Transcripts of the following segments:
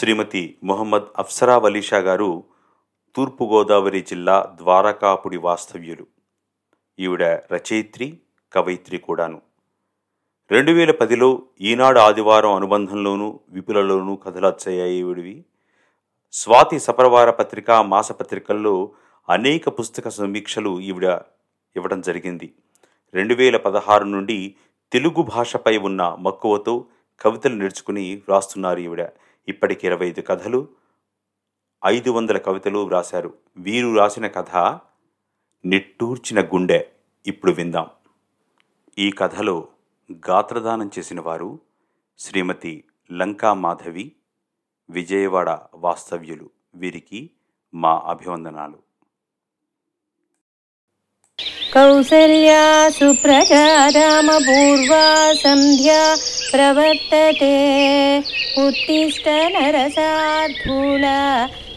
శ్రీమతి మొహమ్మద్ అఫ్సరా వలీషా గారు తూర్పుగోదావరి జిల్లా ద్వారకాపుడి వాస్తవ్యులు. ఈవిడ రచయిత్రి కవయిత్రి కూడాను. రెండు వేల పదిలో ఈనాడు ఆదివారం అనుబంధంలోనూ విపులలోనూ కథలు వచ్చాయి ఈవిడివి. స్వాతి సపరవార పత్రిక మాసపత్రికల్లో అనేక పుస్తక సమీక్షలు ఈవిడ ఇవ్వడం జరిగింది. రెండు వేల పదహారు నుండి తెలుగు భాషపై ఉన్న మక్కువతో కవితలు నేర్చుకుని వ్రాస్తున్నారు ఈవిడ. ఇప్పటికి ఇరవై ఐదు కథలు ఐదు వందల కవితలు వ్రాశారు. వీరు రాసిన కథ నిట్టూర్చిన గుండె. ఇప్పుడు విందాం. ఈ కథలో గాత్రదానం చేసిన వారు శ్రీమతి లంకా మాధవి విజయవాడ వాస్తవ్యులు. వీరికి మా అభివందనాలు. కౌసల్యా సుప్రజా రామపూర్వా సంధ్యా प्रवर्तते उत्तिष्ठ नरसार्थूला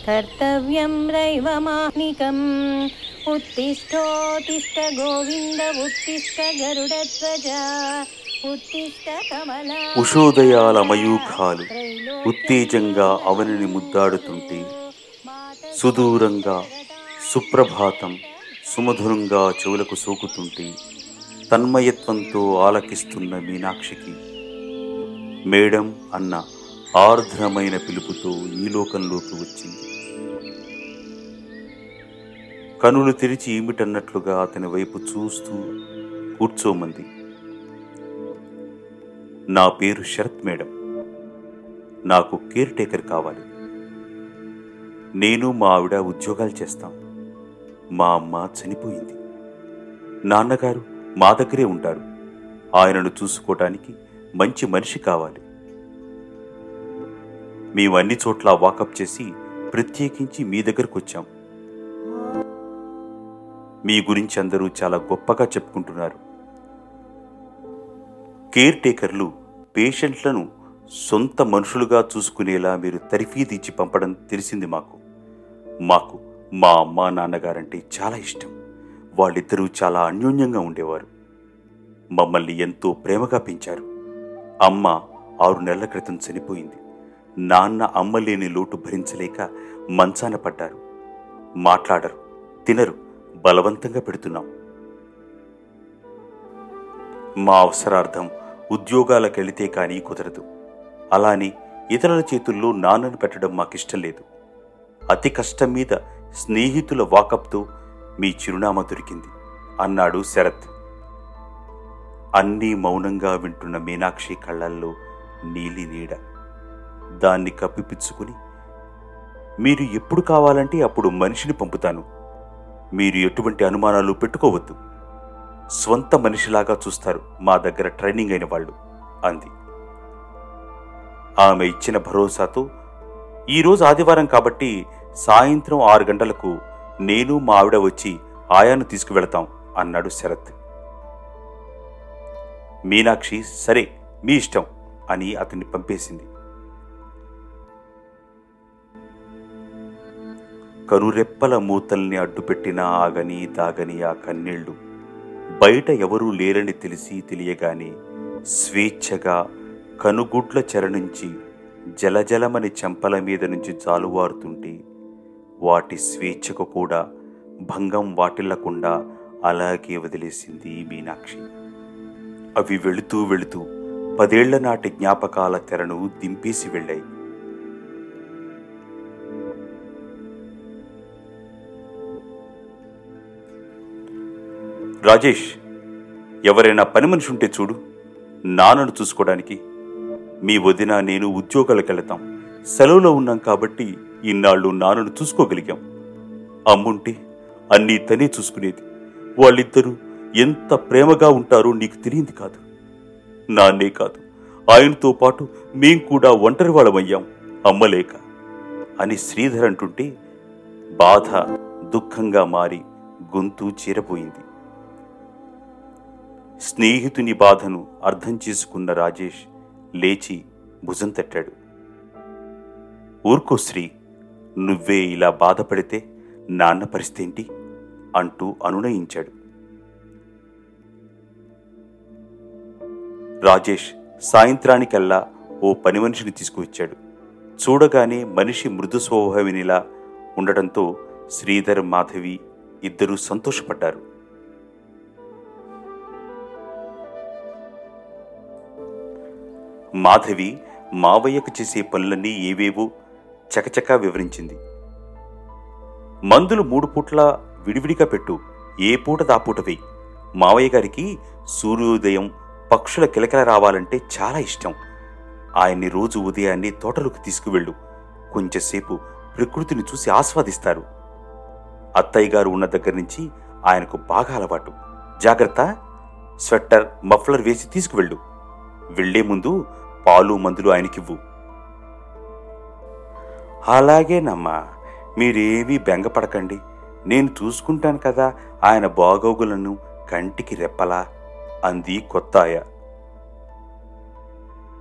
कर्तव्यं रैवमाह्निकम् उत्तिष्ठोत्तिष्ठ गोविन्द उत्तिष्ठ गरुडध्वजा उत्तिष्ठ कमला ఉషోదయాల మయూఖాలు ఉత్తేజంగా అవనిని ముద్దాడుతుంటే సుదూరంగా సుప్రభాతం సుమధురంగా చెవులకు సోకుతుంటే తన్మయత్వంతో ఆలకిస్తున్న మీనాక్షికి మేడం అన్న ఆర్ద్రమైన పిలుపుతో ఈ లోకంలోకి వచ్చింది. కనులు తెరిచి ఏమిటన్నట్లుగా అతని వైపు చూస్తూ కూర్చోమంది. నా పేరు శరత్ మేడం. నాకు కేర్ టేకర్ కావాలి. నేను మా ఆవిడ ఉద్యోగాలు చేస్తాం. మా అమ్మ చనిపోయింది. నాన్నగారు మా దగ్గరే ఉంటారు. ఆయనను చూసుకోవటానికి మంచి మనిషి కావాలి. మేము అన్ని చోట్ల వాకప్ చేసి ప్రత్యేకించి మీ దగ్గరకు వచ్చాం. మీ గురించి అందరూ చాలా గొప్పగా చెప్పుకుంటున్నారు. కేర్ టేకర్లు పేషెంట్లను సొంత మనుషులుగా చూసుకునేలా మీరు తరిఫీదిచ్చి పంపడం తెలిసింది మాకు. మాకు మా అమ్మ నాన్నగారంటే చాలా ఇష్టం. వాళ్ళిద్దరూ చాలా అన్యోన్యంగా ఉండేవారు. మమ్మల్ని ఎంతో ప్రేమగా పెంచారు. అమ్మ ఆరు నెలల క్రితం చనిపోయింది. నాన్న అమ్మ లేని లోటు భరించలేక మంచాన పడ్డారు. మాట్లాడరు తినరు బలవంతంగా పెడుతున్నాం. మా అవసరార్థం ఉద్యోగాలకెళితే కానీ కుదరదు. అలానే ఇతరుల చేతుల్లో నాన్నను పెట్టడం మాకిష్టం లేదు. అతి కష్టం మీద స్నేహితుల వాకప్తో మీ చిరునామా దొరికింది అన్నాడు శరత్. అన్నీ మౌనంగా వింటున్న మీనాక్షి కళ్ళల్లో నీలి నీడ. దాన్ని కప్పిపుచ్చుకుని మీరు ఎప్పుడు కావాలంటే అప్పుడు మనిషిని పంపుతాను. మీరు ఎటువంటి అనుమానాలు పెట్టుకోవద్దు. స్వంత మనిషిలాగా చూస్తారు మా దగ్గర ట్రైనింగ్ అయిన వాళ్ళు అంది. ఆమె ఇచ్చిన భరోసాతో ఈరోజు ఆదివారం కాబట్టి సాయంత్రం ఆరు గంటలకు నేను మా ఆవిడ వచ్చి ఆయాను తీసుకువెళతాం అన్నాడు శరత్. మీనాక్షి సరే మీ ఇష్టం అని అతన్ని పంపేసింది. కనురెప్పల మూతల్ని అడ్డుపెట్టిన ఆగని దాగని ఆ కన్నీళ్ళు బయట ఎవరూ లేరని తెలిసి తెలియగానే స్వేచ్ఛగా కనుగుడ్ల చెర నుంచి జలజలమని చెంపల మీద నుంచి జాలువారుతుంటే వాటి స్వేచ్ఛకు కూడా భంగం వాటిల్లకుండా అలాగే వదిలేసింది మీనాక్షి. అవి వెళుతూ వెళుతూ పదేళ్ళ నాటి జ్ఞాపకాల తెరను దింపేసి వెళ్ళాయి. రాజేష్ ఎవరైనా పని మనిషి ఉంటే చూడు. నాన్నను చూసుకోవడానికి మీ వదిన నేను ఉద్యోగాలకు వెళతాం. సెలవులో ఉన్నాం కాబట్టి ఇన్నాళ్ళు నాన్నను చూసుకోగలిగాం. అమ్ముంటే అన్నీ తనే చూసుకునేది. వాళ్ళిద్దరూ ఎంత ప్రేమగా ఉంటారో నీకు తెలియంది కాదు. నాన్నే కాదు. ఆయనతో పాటు మేం కూడా ఒంటరి వాళ్ళమయ్యాం. అమ్మలేక. అని శ్రీధర్ అంటుంటే బాధ దుఃఖంగా మారి గొంతు చీరపోయింది. స్నేహితుని బాధను అర్థం చేసుకున్న రాజేష్ లేచి భుజం తట్టాడు. ఊర్కో శ్రీ నువ్వే ఇలా బాధపడితే నాన్న పరిస్థితి ఏంటి? అంటూ అనునయించాడు. రాజేష్ సాయంత్రానికల్లా ఓ పని మనిషిని తీసుకువచ్చాడు. చూడగానే మనిషి మృదు స్వభావినిలా ఉండటంతో శ్రీధర్ మాధవి ఇద్దరూ సంతోషపడ్డారు. మాధవి మావయ్యకు చేసే పనులన్నీ ఏవేవో చకచకా వివరించింది. మందులు మూడు పూట్ల విడివిడిగా పెట్టు ఏ పూట దాపూట వేయి. మావయ్య గారికి సూర్యోదయం పక్షుల కిలకిల రావాలంటే చాలా ఇష్టం. ఆయన్ని రోజు ఉదయాన్నే తోటలోకి తీసుకువెళ్ళు. కొంచెంసేపు ప్రకృతిని చూసి ఆస్వాదిస్తారు. అత్తయ్య గారు ఉన్న దగ్గర నుంచి ఆయనకు బాగా అలవాటు. జాగ్రత్త. స్వెట్టర్ మఫ్లర్ వేసి తీసుకువెళ్ళు. వెళ్ళే ముందు పాలు మందులు ఆయనకివ్వు. అలాగేనమ్మా. మీరేమీ బెంగపడకండి. నేను చూసుకుంటాను కదా. ఆయన బాగోగులను కంటికి రెప్పలా. అంది కొత్తాయ.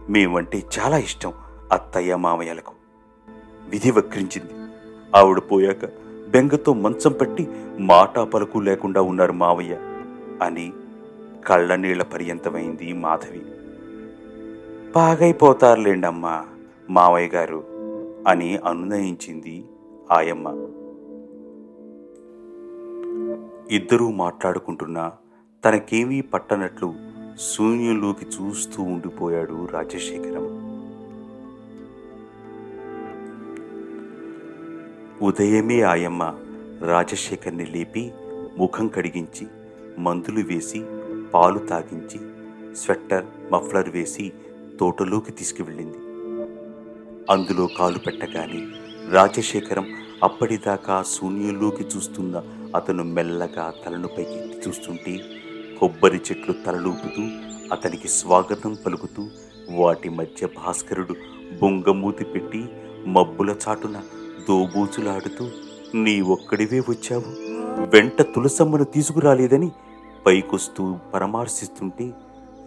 మేమంటే చాలా ఇష్టం అత్తయ్య మామయ్యలకు. విధి వక్రించింది. ఆవిడ పోయాక బెంగతో మంచం పట్టి మాటా పలుకు లేకుండా ఉన్నారు మావయ్య అని కళ్ళనీళ్ళ పర్యంతమైంది మాధవి. బాగైపోతారులేండమ్మా మావయ్య గారు అని అనునయించింది ఆయమ్మ. ఇద్దరూ మాట్లాడుకుంటున్నా తనకేమీ పట్టనట్లు శూన్యంలోకి చూస్తూ ఉండిపోయాడు రాజశేఖరం ఉదయమే ఆయమ్మ రాజశేఖర్ని లేపి ముఖం కడిగించి మందులు వేసి పాలు తాగించి స్వెట్టర్ మఫ్లర్ వేసి తోటలోకి తీసుకువెళ్ళింది. అందులో కాలు పెట్టగానే రాజశేఖరం అప్పటిదాకా శూన్యంలోకి చూస్తున్న అతను మెల్లగా తలను పైకి చూస్తుంటే కొబ్బరి చెట్లు తలలూపుతూ అతనికి స్వాగతం పలుకుతూ వాటి మధ్య భాస్కరుడు బొంగమూతి పెట్టి మబ్బుల చాటున దోబూచులాడుతూ నీ ఒక్కడివే వచ్చావు. వెంట తులసమ్మను తీసుకురాలేదని పైకొస్తూ పరామర్శిస్తుంటే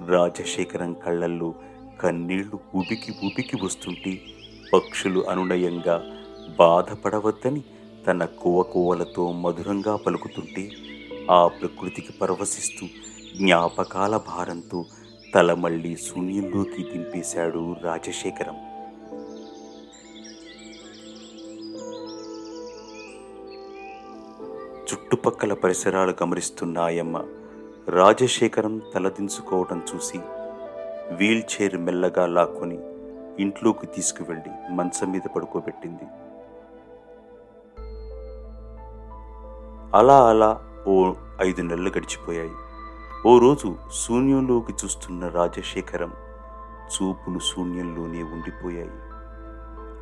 రాజశేఖరం కళ్ళల్లో కన్నీళ్ళు ఉబికి ఉబికి వస్తుంటే పక్షులు అనునయంగా బాధపడవద్దని తన కువకువలతో మధురంగా పలుకుతుంటే ఆ ప్రకృతికి పరవశిస్తూ జ్ఞాపకాల భారంతో తల మళ్ళీ శూన్యంలోకి దింపేశాడు రాజశేఖరం. చుట్టుపక్కల పరిసరాలు గమనిస్తున్నాయమ్మ రాజశేఖరం తలదించుకోవటం చూసి వీల్ చైర్ మెల్లగా లాక్కొని ఇంట్లోకి తీసుకువెళ్ళి మంచం మీద పడుకోబెట్టింది. అలా అలా ఓ ఐదు నెలలు గడిచిపోయాయి. ఓ రోజు శూన్యంలోకి చూస్తున్న రాజశేఖరం చూపులు శూన్యంలోనే ఉండిపోయాయి.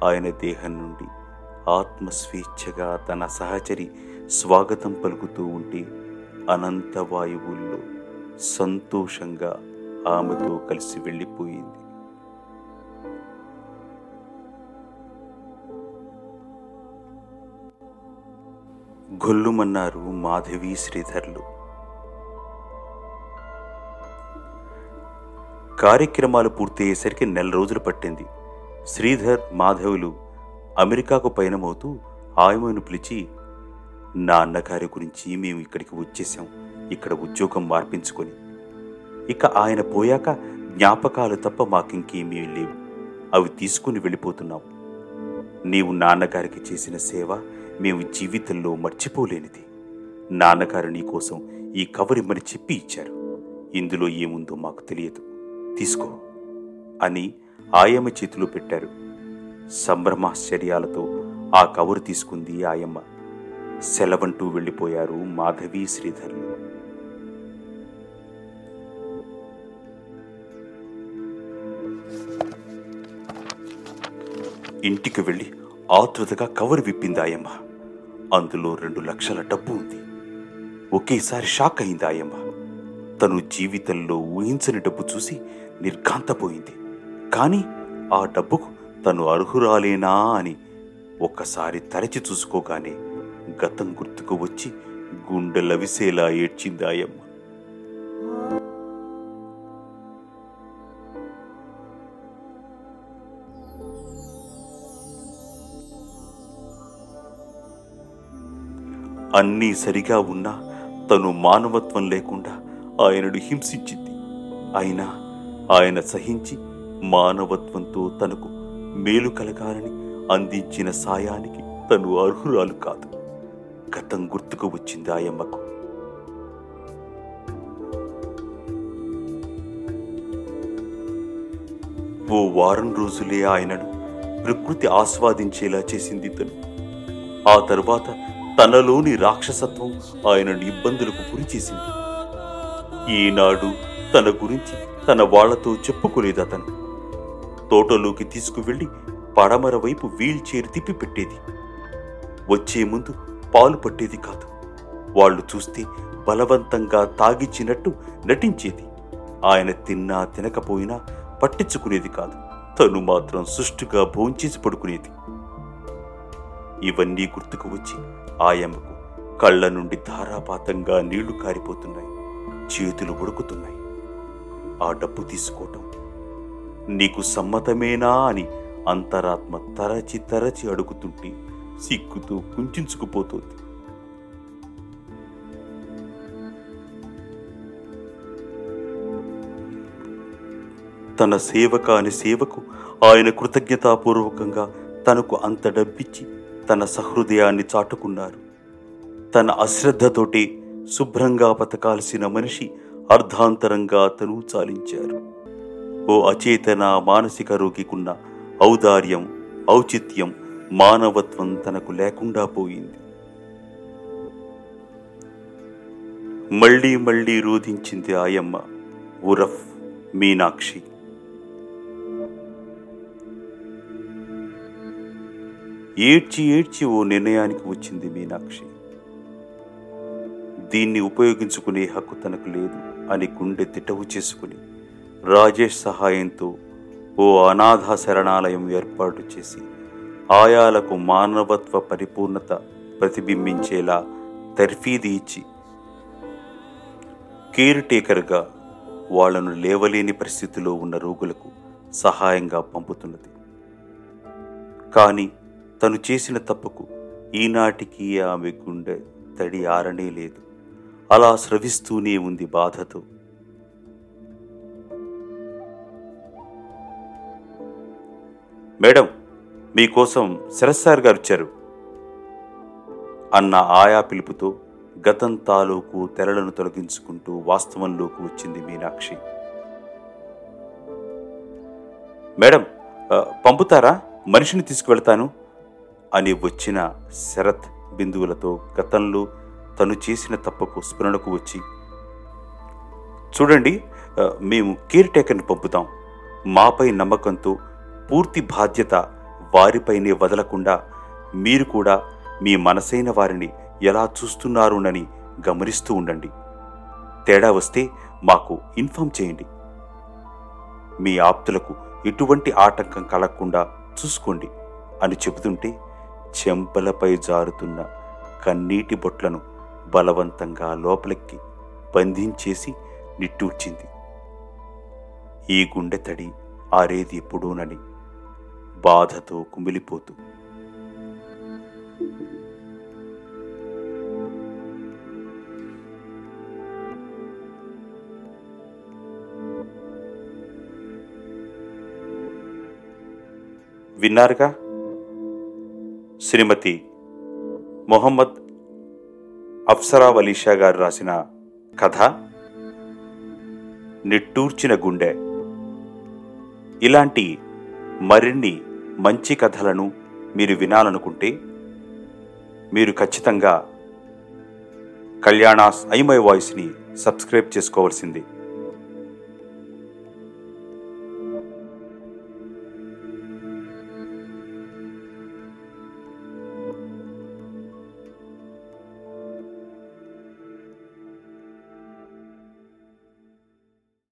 ఆయన దేహం నుండి ఆత్మ స్వేచ్ఛగా తన సహచరి స్వాగతం పలుకుతూ ఉంటే అనంత వాయువుల్లో సంతోషంగా ఆమెతో కలిసి వెళ్ళిపోయింది. గొల్లుమన్నారు మాధవి శ్రీధర్లు. కార్యక్రమాలు పూర్తయ్యేసరికి నెల రోజులు పట్టింది. శ్రీధర్ మాధవులు అమెరికాకు పయనమవుతూ ఆయమను పిలిచి నా అన్నగారి గురించి మేము ఇక్కడికి వచ్చేసాం ఇక్కడ ఉద్యోగం మార్పించుకొని. ఇక ఆయన పోయాక జ్ఞాపకాలు తప్ప మాకింకేమీ లేవు. అవి తీసుకుని వెళ్ళిపోతున్నాం. నీవు నాన్నగారికి చేసిన సేవ మేము జీవితంలో మర్చిపోలేనిది. నాన్నగారు నీకోసం ఈ కవరిమ్మని చెప్పి ఇచ్చారు. ఇందులో ఏముందో మాకు తెలియదు. తీసుకో అని ఆయమ్మ చేతిలో పెట్టారు. సంభ్రమాశ్చర్యాలతో ఆ కవరు తీసుకుంది ఆయమ్మ. సెలవంటూ వెళ్ళిపోయారు మాధవి శ్రీధర్లు ఇంటికి వెళ్ళి ఆతృతగా కవర్ విప్పిందాయమ్మ. అందులో రెండు లక్షల డబ్బు ఉంది. ఒకేసారి షాక్ అయిందాయమ్మ. తను జీవితంలో ఊహించని డబ్బు చూసి నిర్ఘాంతపోయింది. కానీ ఆ డబ్బుకు తను అర్హురాలేనా అని ఒక్కసారి తరచి చూసుకోగానే గతం గుర్తుకు వచ్చి గుండె లవిసేలా అన్నీ సరిగా ఉన్నా తను మానవత్వం లేకుండా ఆయనను హింసించింది. అయినా ఆయన సహించి మానవత్వంతో తనకు మేలు కలగాలని అందించిన సాయానికి తను అర్హురాలు కాదు. గతం గుర్తుకు వచ్చింది ఆయమ్మకు. ఓ వారం రోజులే ఆయనను ప్రకృతి ఆస్వాదించేలా చేసింది తను. ఆ తర్వాత తనలోని రాక్షసత్వం ఆయనను ఇబ్బందులకు గురి చేసింది. ఈనాడు తన గురించి తన వాళ్ళతో చెప్పుకోలేదు అతను. తోటలోకి తీసుకువెళ్ళి పడమర వైపు వీల్ చైర్ తిప్పి పెట్టేది. వచ్చే ముందు పాలు పట్టేది కాదు. వాళ్ళు చూస్తే బలవంతంగా తాగిచ్చినట్టు నటించేది. ఆయన తిన్నా తినకపోయినా పట్టించుకునేది కాదు. తను మాత్రం సుష్టుగా భోంచేసి పడుకునేది. ఇవన్నీ గుర్తుకు వచ్చి ఆయమ్మకు కళ్ళ నుండి ధారాపాతంగా నీళ్ళు కారిపోతున్నాయి. చేతులు ఉడుకుతున్నాయి. ఆ డబ్బు తీసుకోవటం. నీకు సమ్మతమేనా అని అంతరాత్మ తరచి తరచి అడుగుతుంటే సిగ్గుతో కుంచుకుపోతోంది. తన సేవ కాని సేవకు ఆయన కృతజ్ఞతాపూర్వకంగా తనకు అంత డబ్బిచ్చి తన సహృదయాన్ని చాటుకున్నారు. తన అశ్రద్ధతోటి శుభ్రంగా బతకాల్సిన మనిషి అర్ధాంతరంగా తను చాలించారు. ఓ అచేతన మానసిక రోగికున్న ఔదార్యం ఔచిత్యం మానవత్వం తనకు లేకుండా పోయింది. మళ్ళీ మళ్ళీ రోధించింది ఆయమ్మ ఉరఫ్ మీనాక్షి. ఏడ్చి ఏడ్చి ఓ నిర్ణయానికి వచ్చింది మీనాక్షి. దీన్ని ఉపయోగించుకునే హక్కు తనకు లేదు అని గుండె తిట్టవు చేసుకుని రాజేష్ సహాయంతో ఓ అనాథ శరణాలయం ఏర్పాటు చేసి ఆయాలకు మానవత్వ పరిపూర్ణత ప్రతిబింబించేలా తర్ఫీది ఇచ్చి కేర్ టేకర్గా వాళ్ళను లేవలేని పరిస్థితిలో ఉన్న రోగులకు సహాయంగా పంపుతున్నది. కానీ తను చేసిన తప్పుకు ఈనాటికి ఆమె గుండె తడి ఆరనే లేదు. అలా స్రవిస్తూనే ఉంది బాధతో. మేడం మీకోసం శరత్సార్ గారు వచ్చారు అన్న ఆయా పిలుపుతో గతం తాలూకు తెరలను తొలగించుకుంటూ వాస్తవంలోకి వచ్చింది మీనాక్షి. మేడం పంపుతారా? మనిషిని తీసుకువెళ్తాను. అని వచ్చిన శరత్ బిందువులతో గతంలో తను చేసిన తప్పకు స్మరణకు వచ్చి చూడండి మేము కేర్ టేకర్ని పంపుతాం. మాపై నమ్మకంతో పూర్తి బాధ్యత వారిపైనే వదలకుండా మీరు కూడా మీ మనసైన వారిని ఎలా చూస్తున్నారోనని గమనిస్తూ ఉండండి. తేడా వస్తే మాకు ఇన్ఫామ్ చేయండి. మీ ఆప్తులకు ఎటువంటి ఆటంకం కలగకుండా చూసుకోండి అని చెబుతుంటే చెంపలపై జారుతున్న కన్నీటి బొట్లను బలవంతంగా లోపలికి బంధించేసి నిట్టూర్చింది. ఈ గుండె తడి ఆరేది ఎప్పుడూనని బాధతో కుమిలిపోతూ. విన్నారుగా? శ్రీమతి మొహమ్మద్ అఫ్సరా వలీషా గారు రాసిన కథ నిట్టూర్చిన గుండె. ఇలాంటి మరిన్ని మంచి కథలను మీరు వినాలనుకుంటే మీరు ఖచ్చితంగా కళ్యాణాస్ ఐమై వాయిస్ని సబ్స్క్రైబ్ చేసుకోవాల్సింది.